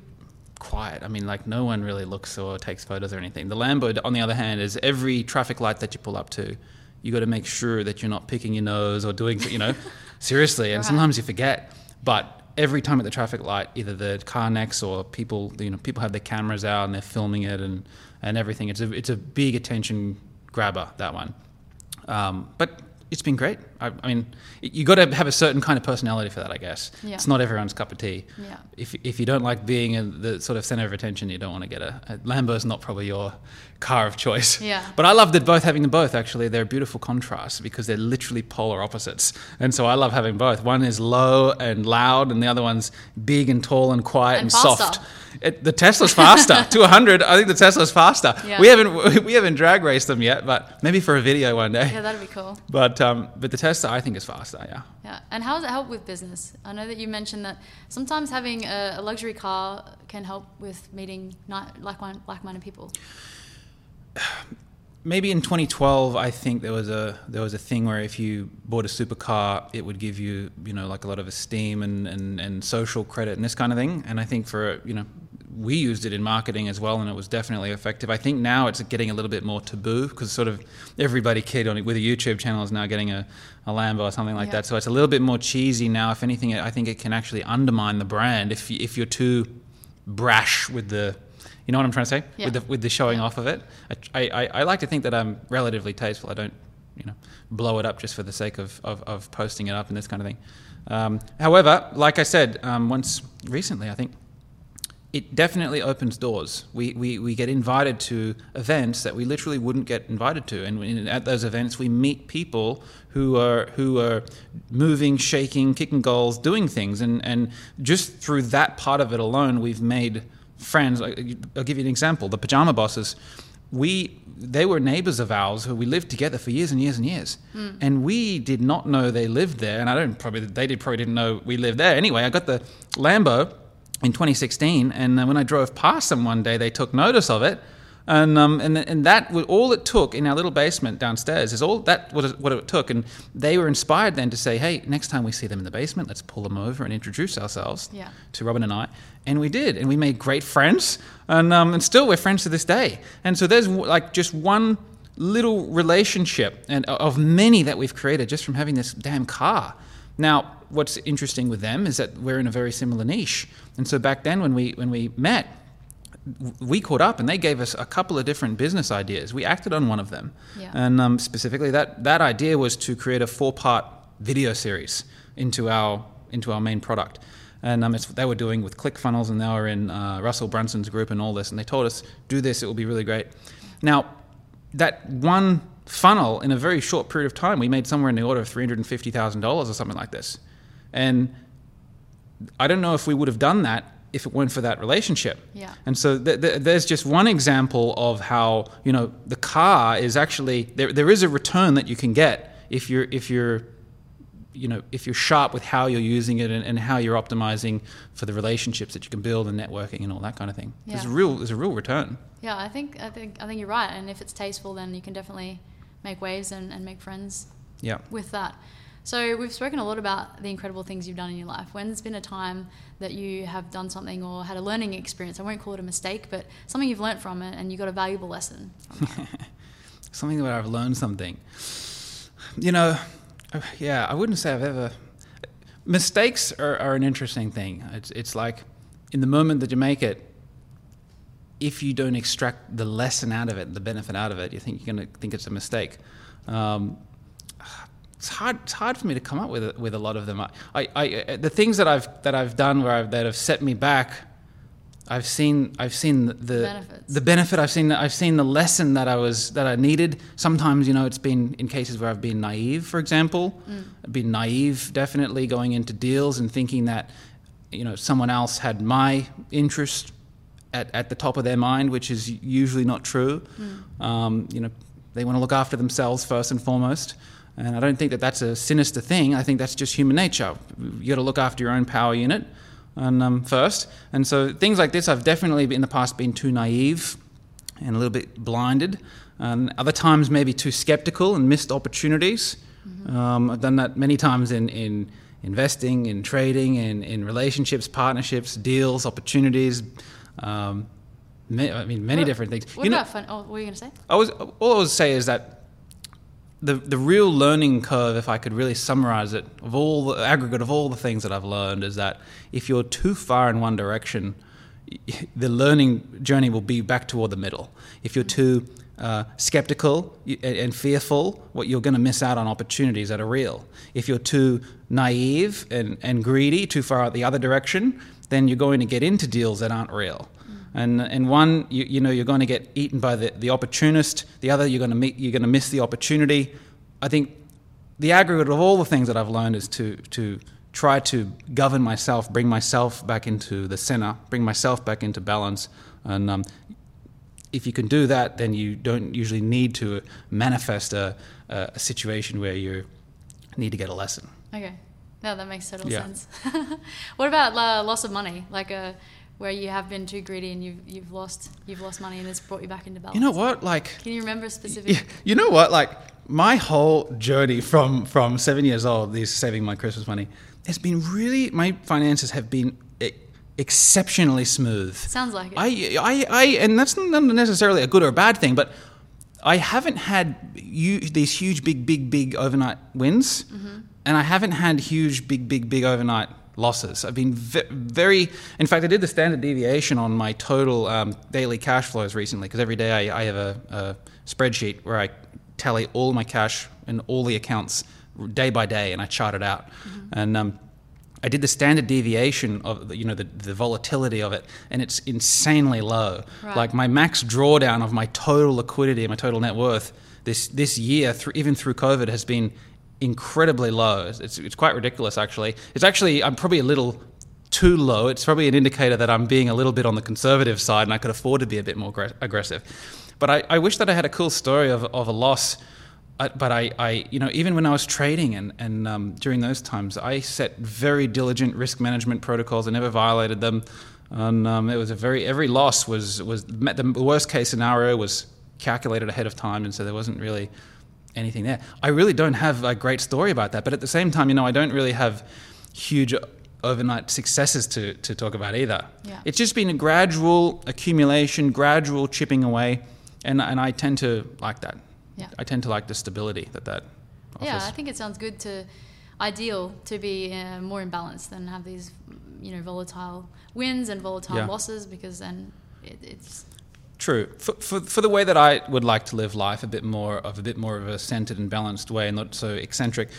quiet. I mean, like no one really looks or takes photos or anything. The Lambo, on the other hand, is every traffic light that you pull up to, you got to make sure that you're not picking your nose or doing, you know, seriously. And Right. sometimes you forget. But every time at the traffic light, either the car next or people, you know, people have their cameras out and they're filming it and, and everything. It's a it's a big attention grabber that one. Um, but it's been great. I, I mean, you got to have a certain kind of personality for that, I guess. Yeah. It's not everyone's cup of tea. Yeah. If, if you don't like being in the sort of center of attention, you don't want to get a, a Lambo's not probably your car of choice. Yeah. But I love that both having them both. Actually, they're beautiful contrasts because they're literally polar opposites, and so I love having both. One is low and loud, and the other one's big and tall and quiet And and, soft. It, the Tesla's faster to 100. I think the Tesla's faster. Yeah. We haven't we haven't drag raced them yet, but maybe for a video one day. Yeah, that'd be cool. But um, but the Tesla I think is faster. Yeah. Yeah. And how does it help with business? I know that you mentioned that sometimes having a, a luxury car can help with meeting ni- like like-minded people. Maybe in 2012, I think there was a there was a thing where if you bought a supercar, it would give you you know like a lot of esteem and, and, and social credit and this kind of thing. And I think for you know we used it in marketing as well, and it was definitely effective. I think now it's getting a little bit more taboo because sort of everybody kid on it with a YouTube channel is now getting a, a Lambo or something like Yeah. that. So it's a little bit more cheesy now. If anything, I think it can actually undermine the brand if you, if you're too brash with the you know what I'm trying to say Yeah. with the with the showing Yeah. off of it. I, I, I like to think that I'm relatively tasteful. I don't, you know, blow it up just for the sake of, of, of posting it up and this kind of thing. Um, however, like I said, um, once recently, I think it definitely opens doors. We, we, we get invited to events that we literally wouldn't get invited to, and in, at those events we meet people who are who are moving, shaking, kicking goals, doing things, and and just through that part of it alone, we've made friends. I'll give you an example: the pajama bosses. We they were neighbors of ours who we lived together for years and years and years, hmm. and we did not know they lived there, and I don't probably they did probably didn't know we lived there. Anyway, I got the Lambo in 2016, and uh, when I drove past them one day, they took notice of it, and um, and and that was all it took in our little basement downstairs is all that was what it took, and they were inspired then to say, hey, next time we see them in the basement, let's pull them over and introduce ourselves Yeah. to Robin and I, and we did, and we made great friends, and um, and still we're friends to this day, and so there's like just one little relationship and of many that we've created just from having this damn car. Now, what's interesting with them is that we're in a very similar niche, and so back then when we when we met, we caught up and they gave us a couple of different business ideas. We acted on one of them, Yeah. and um, specifically that that idea was to create a four part video series into our into our main product. And um, it's what they were doing with ClickFunnels, and they were in uh, Russell Brunson's group and all this. And they told us, do this, it will be really great. Now, that one funnel in a very short period of time, we made somewhere in the order of $350,000 or something like this. And I don't know if we would have done that if it weren't for that relationship. Yeah. And so th- th- there's just one example of how you know the car is actually there. There is a return that you can get if you're if you're you know if you're sharp with how you're using it and, and how you're optimizing for the relationships that you can build and networking and all that kind of thing. Yeah. There's a real there's a real return. Yeah, I think I think I think you're right. And if it's tasteful, then you can definitely make waves and, and make friends Yeah. with that. So we've spoken a lot about the incredible things you've done in your life. When's been a time that you have done something or had a learning experience? I won't call it a mistake, but something you've learnt from it and you got a valuable lesson. Something where I've learned something. You know, yeah, I wouldn't say I've ever. Mistakes are, are an interesting thing. It's, it's like in the moment that you make it, if you don't extract the lesson out of it, the benefit out of it, you think you're going to think it's a mistake. Um, it's hard. It's hard for me to come up with a, with a lot of them. I, I, I, the things that I've that I've done where I've, that have set me back. I've seen I've seen the the the benefit. I've seen I've seen the lesson that I was that I needed. Sometimes you know it's been in cases where I've been naive. For example, I've been naive definitely going into deals and thinking that you know someone else had my interest at, at the top of their mind, which is usually not true. Um, you know, they want to look after themselves first and foremost. And I don't think that that's a sinister thing. I think that's just human nature. You got to look after your own power unit and um, first. And so things like this, I've definitely in the past been too naive and a little bit blinded. And other times, maybe too skeptical and missed opportunities. Um, I've done that many times in, in investing, in trading, in, in relationships, partnerships, deals, opportunities. Um, ma- I mean, many What- different things. What You know- fun? Oh, what were you going to say? I was all I would say is that the the real learning curve, if I could really summarize it, of all the aggregate of all the things that I've learned, is that if you're too far in one direction, the learning journey will be back toward the middle. If you're too uh, skeptical and fearful, what you're going to miss out on opportunities that are real. If you're too naive and, and greedy, too far out the other direction, then you're going to get into deals that aren't real. And, and one, you, you know, you're going to get eaten by the, the opportunist. The other, you're going to meet, you're going to miss the opportunity. I think the aggregate of all the things that I've learned is to to try to govern myself, bring myself back into the center, bring myself back into balance. And um, if you can do that, then you don't usually need to manifest a, a, a situation where you need to get a lesson. Okay. No, that makes total Yeah. sense. what about uh, loss of money? Like uh, where you have been too greedy and you've, you've lost you've lost money and it's brought you back into balance. You know what? Like, Can you remember a specific? You know what? Like my whole journey from from seven years old, these saving my Christmas money, has been really. My finances have been exceptionally smooth. Sounds like it. I, I, I, and that's not necessarily a good or a bad thing, but I haven't had you, these huge, big, big, big overnight wins, mm-hmm. and I haven't had huge, big, big, big overnight losses. I've been ve- very, in fact, I did the standard deviation on my total um, daily cash flows recently because every day I, I have a, a spreadsheet where I tally all my cash and all the accounts day by day, and I chart it out, and. Um, I did the standard deviation of the- you know the, the volatility of it, and it's insanely low. Right. Like my max drawdown of my total liquidity, my total net worth this this year, through, even through COVID, has been incredibly low. It's, it's, quite ridiculous, actually. It's actually I'm probably a little too low. It's probably an indicator that I'm being a little bit on the conservative side, and I could afford to be a bit more aggressive. But I, I wish that I had a cool story of, of a loss I, but I, I, you know, even when I was trading and, and um, during those times, I set very diligent risk management protocols. I never violated them, and um, it was a very every loss was was the worst case scenario was calculated ahead of time, and so there wasn't really anything there. I really don't have a great story about that, but at the same time, you know, I don't really have huge overnight successes to, to talk about either. Yeah. It's just been a gradual accumulation, gradual chipping away, and and I tend to like that. Yeah. I tend to like the stability that that offers. Yeah, I think it sounds good to ideal to be uh, more in balance than have these you know volatile wins and volatile Yeah. losses because then it, it's True. For, for, for the way that I would like to live life, a bit more of a bit more of a centered and balanced way, and not so eccentric.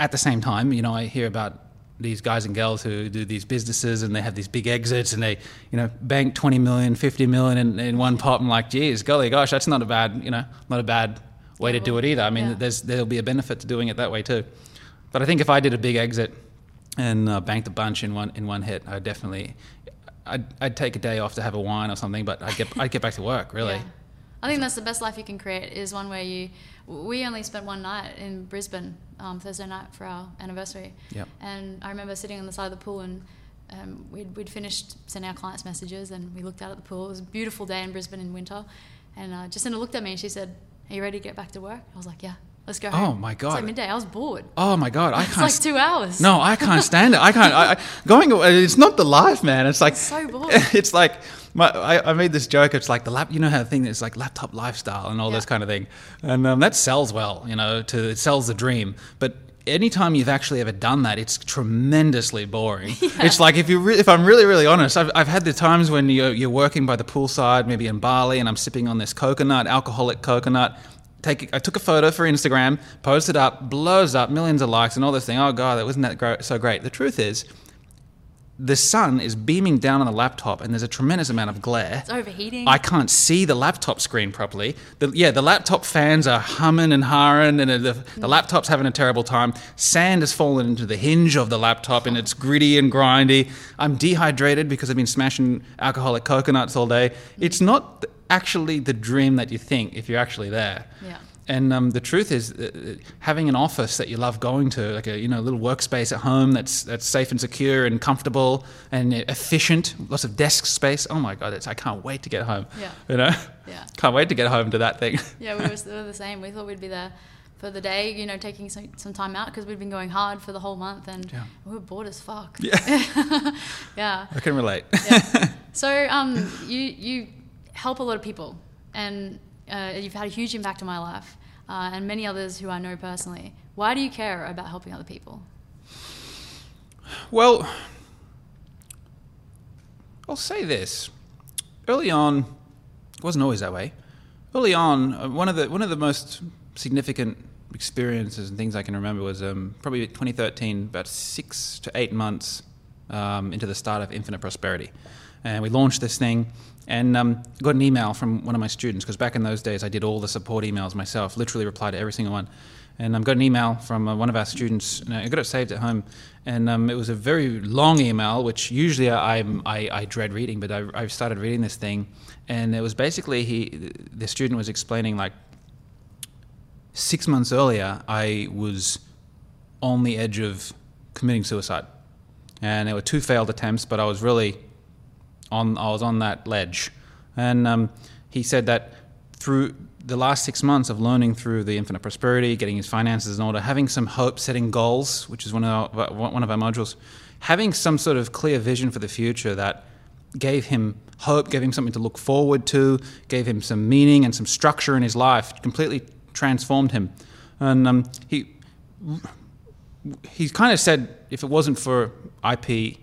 At the same time, you know, I hear about these guys and girls who do these businesses and they have these big exits and they, you know, bank 20 million, 50 million in, in one pot. I'm like, geez, golly gosh, that's not a bad, you know, not a bad way to do it either. I mean, yeah. there's there'll be a benefit to doing it that way too. But I think if I did a big exit and uh, banked a bunch in one in one hit, I'd definitely, I'd, I'd take a day off to have a wine or something. But I'd get I'd get back to work really. Yeah. I think that's the best life you can create is one where you. We only spent one night in Brisbane um, Thursday night for our anniversary, Yep. and I remember sitting on the side of the pool and. Um, we'd, we'd finished sending our clients messages and we looked out at the pool. It was a beautiful day in Brisbane in winter. And uh, Jacinda looked at me and she said, Are you ready to get back to work? I was like, Yeah, let's go. Oh, home." my It's God. like midday. I was bored. Oh my god, I It's can't. It's like two hours. no, I can't stand it. I can't. I, I, going. away- It's not the life, man. It's like so bored. It's like my, I, I made this joke. It's like the lap. You know how the thing is like laptop lifestyle and all Yeah. this kind of thing, and um, that sells well. You know, to it sells the dream, but. Anytime you've actually ever done that, it's tremendously boring. It's like if you, re- if I'm really, really honest, I've, I've had the times when you're, you're working by the poolside, maybe in Bali, and I'm sipping on this coconut, alcoholic coconut, take I took a photo for Instagram, posted up, blows up, millions of likes, and all this thing. Oh god, that wasn't that gro- so great. The truth is, the sun is beaming down on the laptop, and there's a tremendous amount of glare. It's overheating. I can't see the laptop screen properly. The, yeah, the laptop fans are humming and harring, and the, the laptop's having a terrible time. Sand has fallen into the hinge of the laptop, and it's gritty and grindy. I'm dehydrated because I've been smashing alcoholic coconuts all day. It's not actually the dream that you think if you're actually there. Yeah. And um, the truth is, uh, having an office that you love going to, like a you know little workspace at home that's that's safe and secure and comfortable and efficient, lots of desk space. Oh my god, it's I can't wait to get home. Yeah. You know, Yeah. can't wait to get home to that thing. Yeah, we were, we were the same. We thought we'd be there for the day, you know, taking some, some time out because we'd been going hard for the whole month and Yeah. we were bored as fuck. Yeah. yeah. I can relate. So um, you you help a lot of people, and uh, you've had a huge impact on my life uh, and many others who I know personally. Why do you care about helping other people? Well, I'll say this. Early on, it wasn't always that way. Early on, uh, one of the one of the most significant experiences and things I can remember was um, probably 2013, about six to eight months um, into the start of Infinite Prosperity, and we launched this thing. And um, got an email from one of my students because back in those days I did all the support emails myself, literally replied to every single one. And I um, got an email from uh, one of our students, and I got it saved at home. And um, it was a very long email, which usually I, I, I dread reading, but I, I started reading this thing. And it was basically he, the student was explaining like six months earlier, I was on the edge of committing suicide. And there were two failed attempts, but I was really on, I was on that ledge. And um, he said that through the last six months of learning through the infinite prosperity, getting his finances in order, having some hope, setting goals, which is one of our, one of our modules, having some sort of clear vision for the future that gave him hope, gave him something to look forward to, gave him some meaning and some structure in his life, completely transformed him. And um, he he kind of said if it wasn't for IP,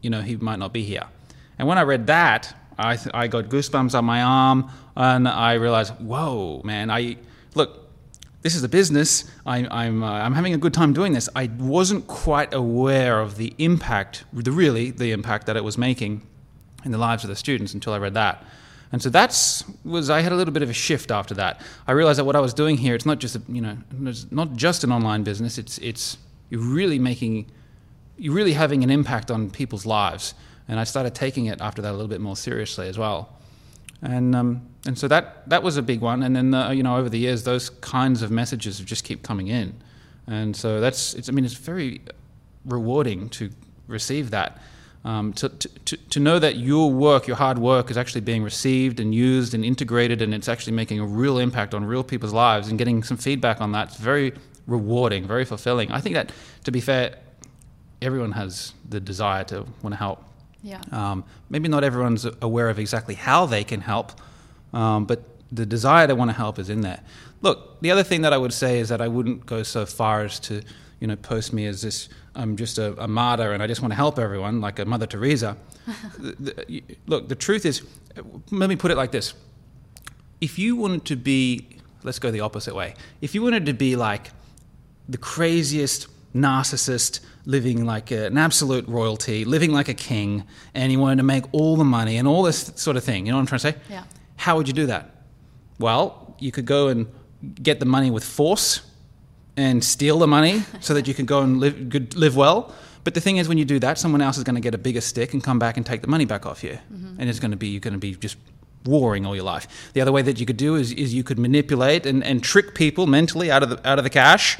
you know, he might not be here. And when I read that, I, th- I got goosebumps on my arm, and I realized, whoa, man! I look, this is a business. I, I'm uh, I'm having a good time doing this. I wasn't quite aware of the impact, the really the impact that it was making in the lives of the students until I read that. And so that's was I had a little bit of a shift after that. I realized that what I was doing here, it's not just a, you know, it's not just an online business. It's it's you're really making, you're really having an impact on people's lives. And I started taking it after that a little bit more seriously as well. And um, and so that that was a big one. And then uh, you know over the years, those kinds of messages have just keep coming in. And so that's it's I mean it's very rewarding to receive that. Um, to, to, to know that your work, your hard work, is actually being received and used and integrated, and it's actually making a real impact on real people's lives, and getting some feedback on that, it's very rewarding, very fulfilling. I think that, to be fair, everyone has the desire to want to help. Yeah. Um, maybe not everyone's aware of exactly how they can help, um, but the desire to want to help is in there. Look, the other thing that I would say is that I wouldn't go so far as to, you know, post me as this I'm just a, a martyr and I just want to help everyone, like a Mother Teresa. the, the, look, the truth is, let me put it like this: if you wanted to be, let's go the opposite way. If you wanted to be like the craziest narcissist living like an absolute royalty, living like a king, and he wanted to make all the money and all this sort of thing. You know what I'm trying to say? Yeah. How would you do that? Well, you could go and get the money with force and steal the money so that you can go and live, good, live well. But the thing is, when you do that, someone else is going to get a bigger stick and come back and take the money back off you, mm-hmm. and it's going to be you're going to be just warring all your life. The other way that you could do is, is you could manipulate and, and trick people mentally out of the out of the cash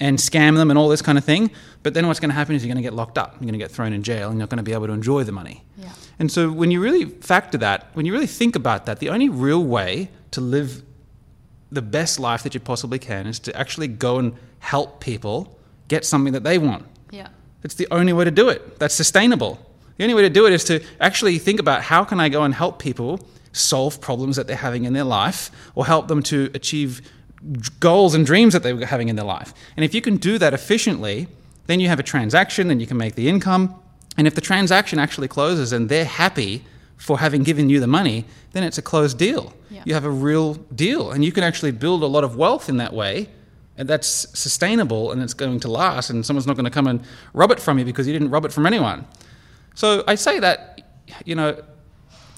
and scam them and all this kind of thing. But then what's going to happen is you're going to get locked up. You're going to get thrown in jail, and you're not going to be able to enjoy the money. Yeah. And so when you really factor that, when you really think about that, the only real way to live the best life that you possibly can is to actually go and help people get something that they want. Yeah. It's the only way to do it. That's sustainable. The only way to do it is to actually think about how can I go and help people solve problems that they're having in their life or help them to achieve goals and dreams that they were having in their life. And if you can do that efficiently, then you have a transaction, then you can make the income. And if the transaction actually closes and they're happy for having given you the money, then it's a closed deal. Yeah. You have a real deal. And you can actually build a lot of wealth in that way. And that's sustainable and it's going to last. And someone's not going to come and rob it from you because you didn't rob it from anyone. So I say that, you know,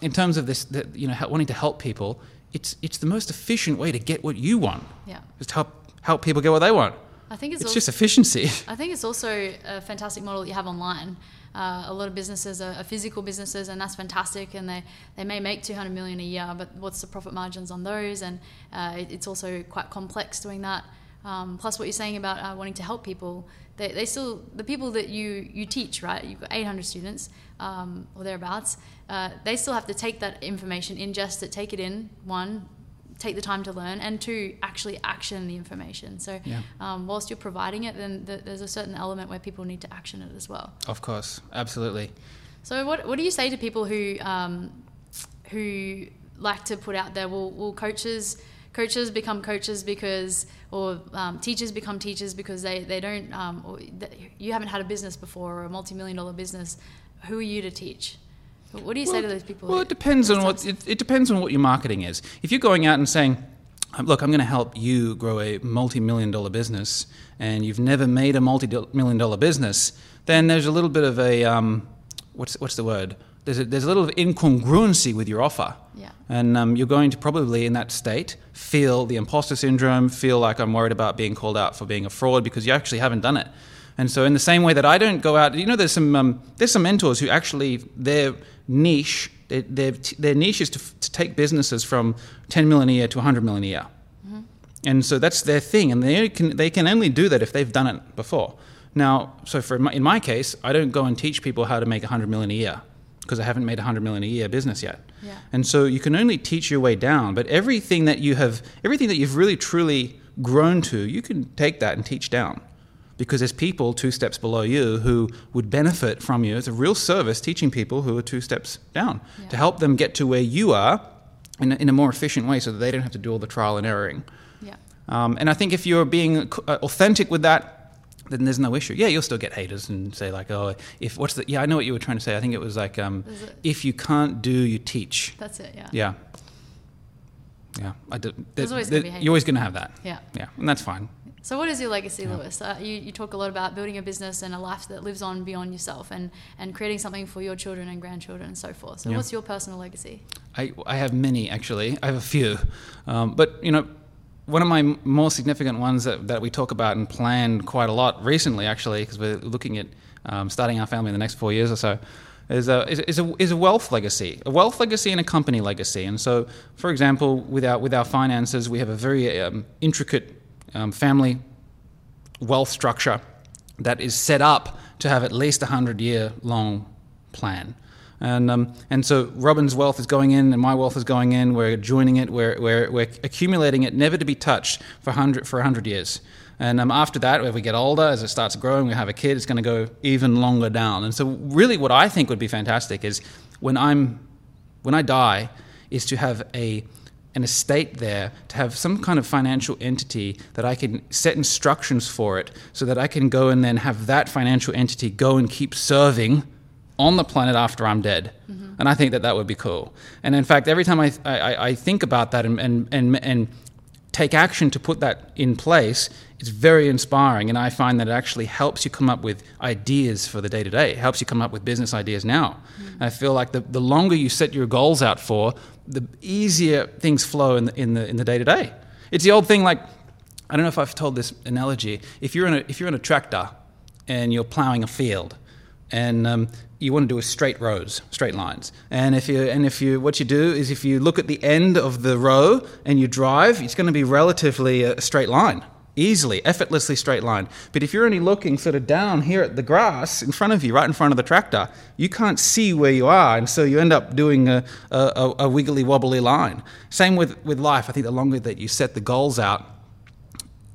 in terms of this, that, you know, wanting to help people, it's, it's the most efficient way to get what you want. Yeah. Just help, help people get what they want. I think it's, It's al- just efficiency. I think it's also a fantastic model that you have online. Uh, a lot of businesses are, are physical businesses, and that's fantastic. And they, they may make 200 million a year, but what's the profit margins on those? And uh, it, it's also quite complex doing that. Um, plus, what you're saying about uh, wanting to help people, they, they still the people that you you teach, right? You've got 800 students um, or thereabouts. Uh, they still have to take that information, ingest it, take it in. One, take the time to learn and two, actually action the information. So Yeah. um, whilst you're providing it, then th- there's a certain element where people need to action it as well. Of course, absolutely. So what what do you say to people who um, who like to put out there? Will will coaches coaches become coaches because or um, teachers become teachers because they they don't um, or th- you haven't had a business before or a multi million dollar business. Who are you to teach? What do you say to those people? Well, it depends on what it, it depends on what your marketing is. If you're going out and saying, "Um, "Look, I'm going to help you grow a multi-million dollar business," and you've never made a multi-million dollar business, then there's a little bit of a um, what's what's the word? There's a, there's a little incongruency with your offer. Yeah. And um, you're going to probably, in that state, feel the imposter syndrome, feel like I'm worried about being called out for being a fraud because you actually haven't done it. And so, in the same way that I don't go out, you know, there's some um, there's some mentors who actually their niche, their niche is to, to take businesses from 10 million a year to 100 million a year. Mm-hmm. And so that's their thing, and they can they can only do that if they've done it before. Now, so for my, in my case, I don't go and teach people how to make 100 million a year because I haven't made a 100 million a year business yet. Yeah. And so you can only teach your way down, but everything that you have, everything that you've really truly grown to, you can take that and teach down. Because there's people two steps below you who would benefit from you. It's a real service teaching people who are two steps down Yeah. to help them get to where you are in a, in a more efficient way so that they don't have to do all the trial and erroring. yeah. Um, and I think if you're being uh, authentic with that, then there's no issue. Yeah, you'll still get haters and say like, oh, if what's the? Yeah, I know what you were trying to say. I think it was like, um, it- if you can't do, you teach. That's it. Yeah. Yeah, yeah. I There's there- always there- be you're always going to have that. Yeah. Yeah, and that's fine. So, what is your legacy, Lewis? Uh, you, you talk a lot about building a business and a life that lives on beyond yourself and, and creating something for your children and grandchildren and so forth. So, Yeah. what's your personal legacy? I, I have many actually. I have a few, um, but you know, one of my more significant ones that, that we talk about and plan quite a lot recently, actually, because we're looking at um, starting our family in the next four years or so, is a, is, is a is a wealth legacy, a wealth legacy and a company legacy. And so, for example, with our with our finances, we have a very um, intricate um, family wealth structure that is set up to have at least a hundred year long plan. And, um, and so Robin's wealth is going in, and my wealth is going in. We're joining it. We're, we're, we're accumulating it, never to be touched for hundred for hundred years. And um, after that, if we get older, as it starts growing, we have a kid, it's going to go even longer down. And so, really, what I think would be fantastic is when I'm when I die, is to have a an estate there, to have some kind of financial entity that I can set instructions for it, so that I can go and then have that financial entity go and keep serving on the planet after I'm dead. Mm-hmm. And I think that that would be cool. And in fact, every time I I, I think about that and and and, and take action to put that in place, it's very inspiring. And I find that it actually helps you come up with ideas for the day to day. It helps you come up with business ideas now. And I feel like the, the longer you set your goals out for, the easier things flow in the, in the, in the day to day. It's the old thing like, I don't know if I've told this analogy. If you're in a, if you're in a tractor and you're plowing a field, and um, you want to do a straight rows, straight lines. And if you and if you what you do is if you look at the end of the row and you drive, it's going to be relatively a straight line, easily, effortlessly straight line. But if you're only looking sort of down here at the grass in front of you, right in front of the tractor, you can't see where you are, and so you end up doing a, a, a wiggly wobbly line. Same with with life. I think the longer that you set the goals out,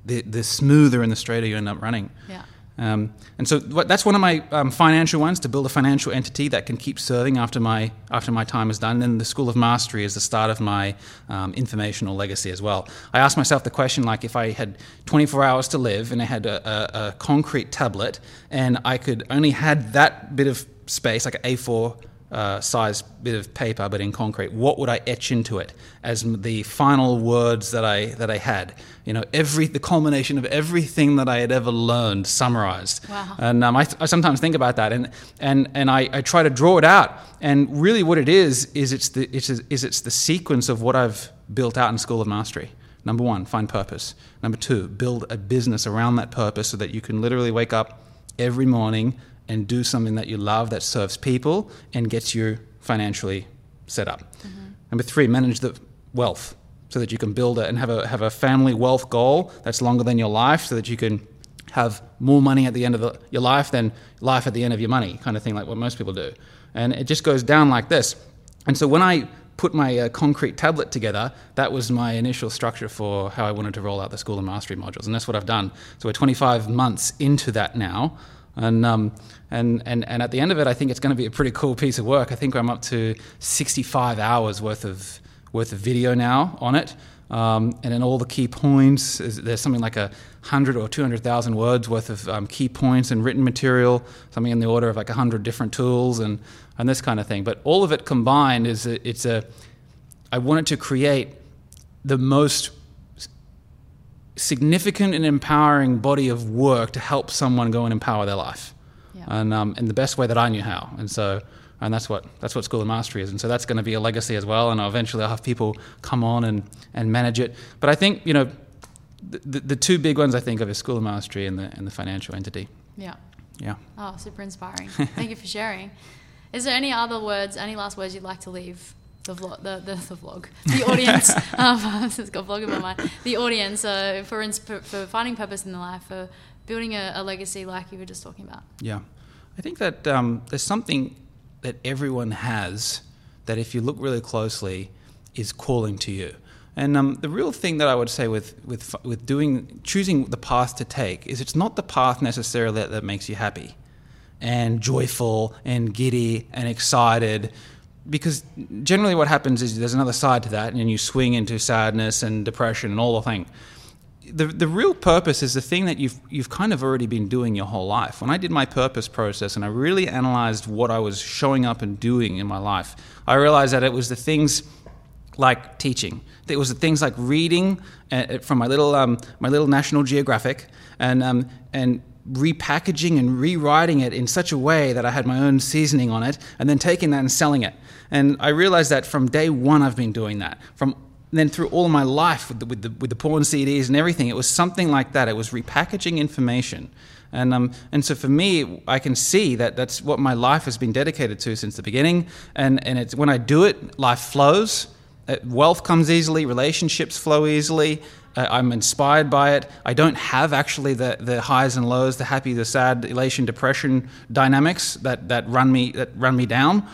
the the smoother and the straighter you end up running. Yeah. Um, and so that's one of my um, financial ones to build a financial entity that can keep serving after my after my time is done. then the School of Mastery is the start of my um, informational legacy as well. I asked myself the question like if I had 24 hours to live and I had a, a, a concrete tablet and I could only had that bit of space like an A4 uh, size bit of paper, but in concrete. What would I etch into it as the final words that I that I had? You know, every the culmination of everything that I had ever learned, summarized. Wow. And um, I, I sometimes think about that, and and and I, I try to draw it out. And really, what it is is it's the it's is it's the sequence of what I've built out in School of Mastery. Number one, find purpose. Number two, build a business around that purpose so that you can literally wake up every morning and do something that you love that serves people and gets you financially set up. Number three, manage the wealth so that you can build it and have a, have a family wealth goal that's longer than your life so that you can have more money at the end of the, your life than life at the end of your money, kind of thing, like what most people do. And it just goes down like this. And so when I put my uh, concrete tablet together, that was my initial structure for how I wanted to roll out the School of Mastery modules, and that's what I've done. So we're 25 months into that now, and um, and and and at the end of it, I think it's going to be a pretty cool piece of work. I think I'm up to 65 hours worth of worth of video now on it. Um, and in all the key points, there's something like a hundred or two hundred thousand words worth of um, key points and written material, something in the order of like a hundred different tools and and this kind of thing. But all of it combined is a, it's a. I wanted to create the most significant and empowering body of work to help someone go and empower their life, yeah. and um, in the best way that I knew how. And so and that's what that's what School of Mastery is. And so that's going to be a legacy as well. And eventually, I'll have people come on and and manage it. But I think you know, the, the two big ones I think of is School of Mastery and the and the financial entity. Yeah. Yeah. Oh, super inspiring. Thank you for sharing. Is there any other words, any last words you'd like to leave the vlog, the, the, the vlog, the audience? um, it's got vlog in my mind. The audience uh, for, for finding purpose in the life, for building a, a, legacy like you were just talking about. Yeah, I think that um, there's something that everyone has that if you look really closely is calling to you. And um, the real thing that I would say with, with, with doing, choosing the path to take is it's not the path necessarily that, that makes you happy and joyful and giddy and excited because generally what happens is there's another side to that and you swing into sadness and depression and all the thing the, the real purpose is the thing that you've, you've kind of already been doing your whole life. When I did my purpose process and I really analyzed what I was showing up and doing in my life, I realized that it was the things like teaching. It was the things like reading uh, from my little, um, my little National Geographic and, um, and repackaging and rewriting it in such a way that I had my own seasoning on it and then taking that and selling it. And I realized that from day one I've been doing that. From then through all of my life with the, with the, with the porn CDs and everything, it was something like that. It was repackaging information. And, um, and so for me, I can see that that's what my life has been dedicated to since the beginning. And, and it's, when I do it, life flows. Uh, wealth comes easily, relationships flow easily. Uh, I'm inspired by it. I don't have actually the, the highs and lows, the happy, the sad, elation, depression dynamics that, that, run me, that run me down.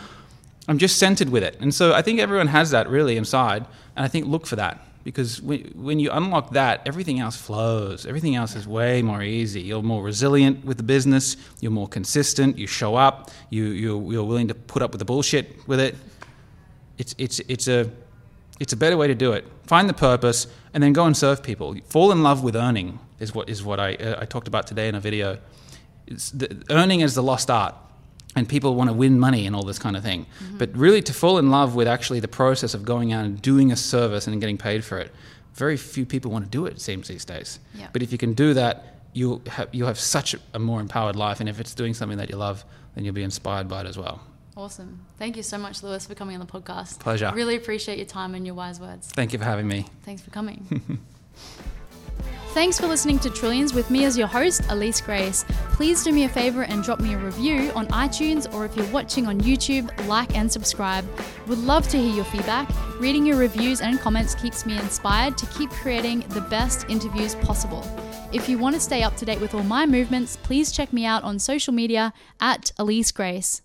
I'm just centered with it. And so I think everyone has that really inside. And I think look for that because when you unlock that, everything else flows. Everything else is way more easy. You're more resilient with the business. You're more consistent. You show up. You you're, you're willing to put up with the bullshit with it. It's it's it's a it's a better way to do it. Find the purpose and then go and serve people. Fall in love with earning is what is what I uh, I talked about today in a video. The, earning is the lost art and people want to win money and all this kind of thing. Mm-hmm. But really, to fall in love with actually the process of going out and doing a service and getting paid for it, very few people want to do it, it seems these days. Yeah. But if you can do that, you'll have, you'll have such a more empowered life. And if it's doing something that you love, then you'll be inspired by it as well. Awesome. Thank you so much, Lewis, for coming on the podcast. Pleasure. Really appreciate your time and your wise words. Thank you for having me. Thanks for coming. Thanks for listening to Trillions with me as your host, Alyse Grace. Please do me a favor and drop me a review on iTunes or if you're watching on YouTube, like and subscribe. Would love to hear your feedback. Reading your reviews and comments keeps me inspired to keep creating the best interviews possible. If you want to stay up to date with all my movements, please check me out on social media at Alyse Grace.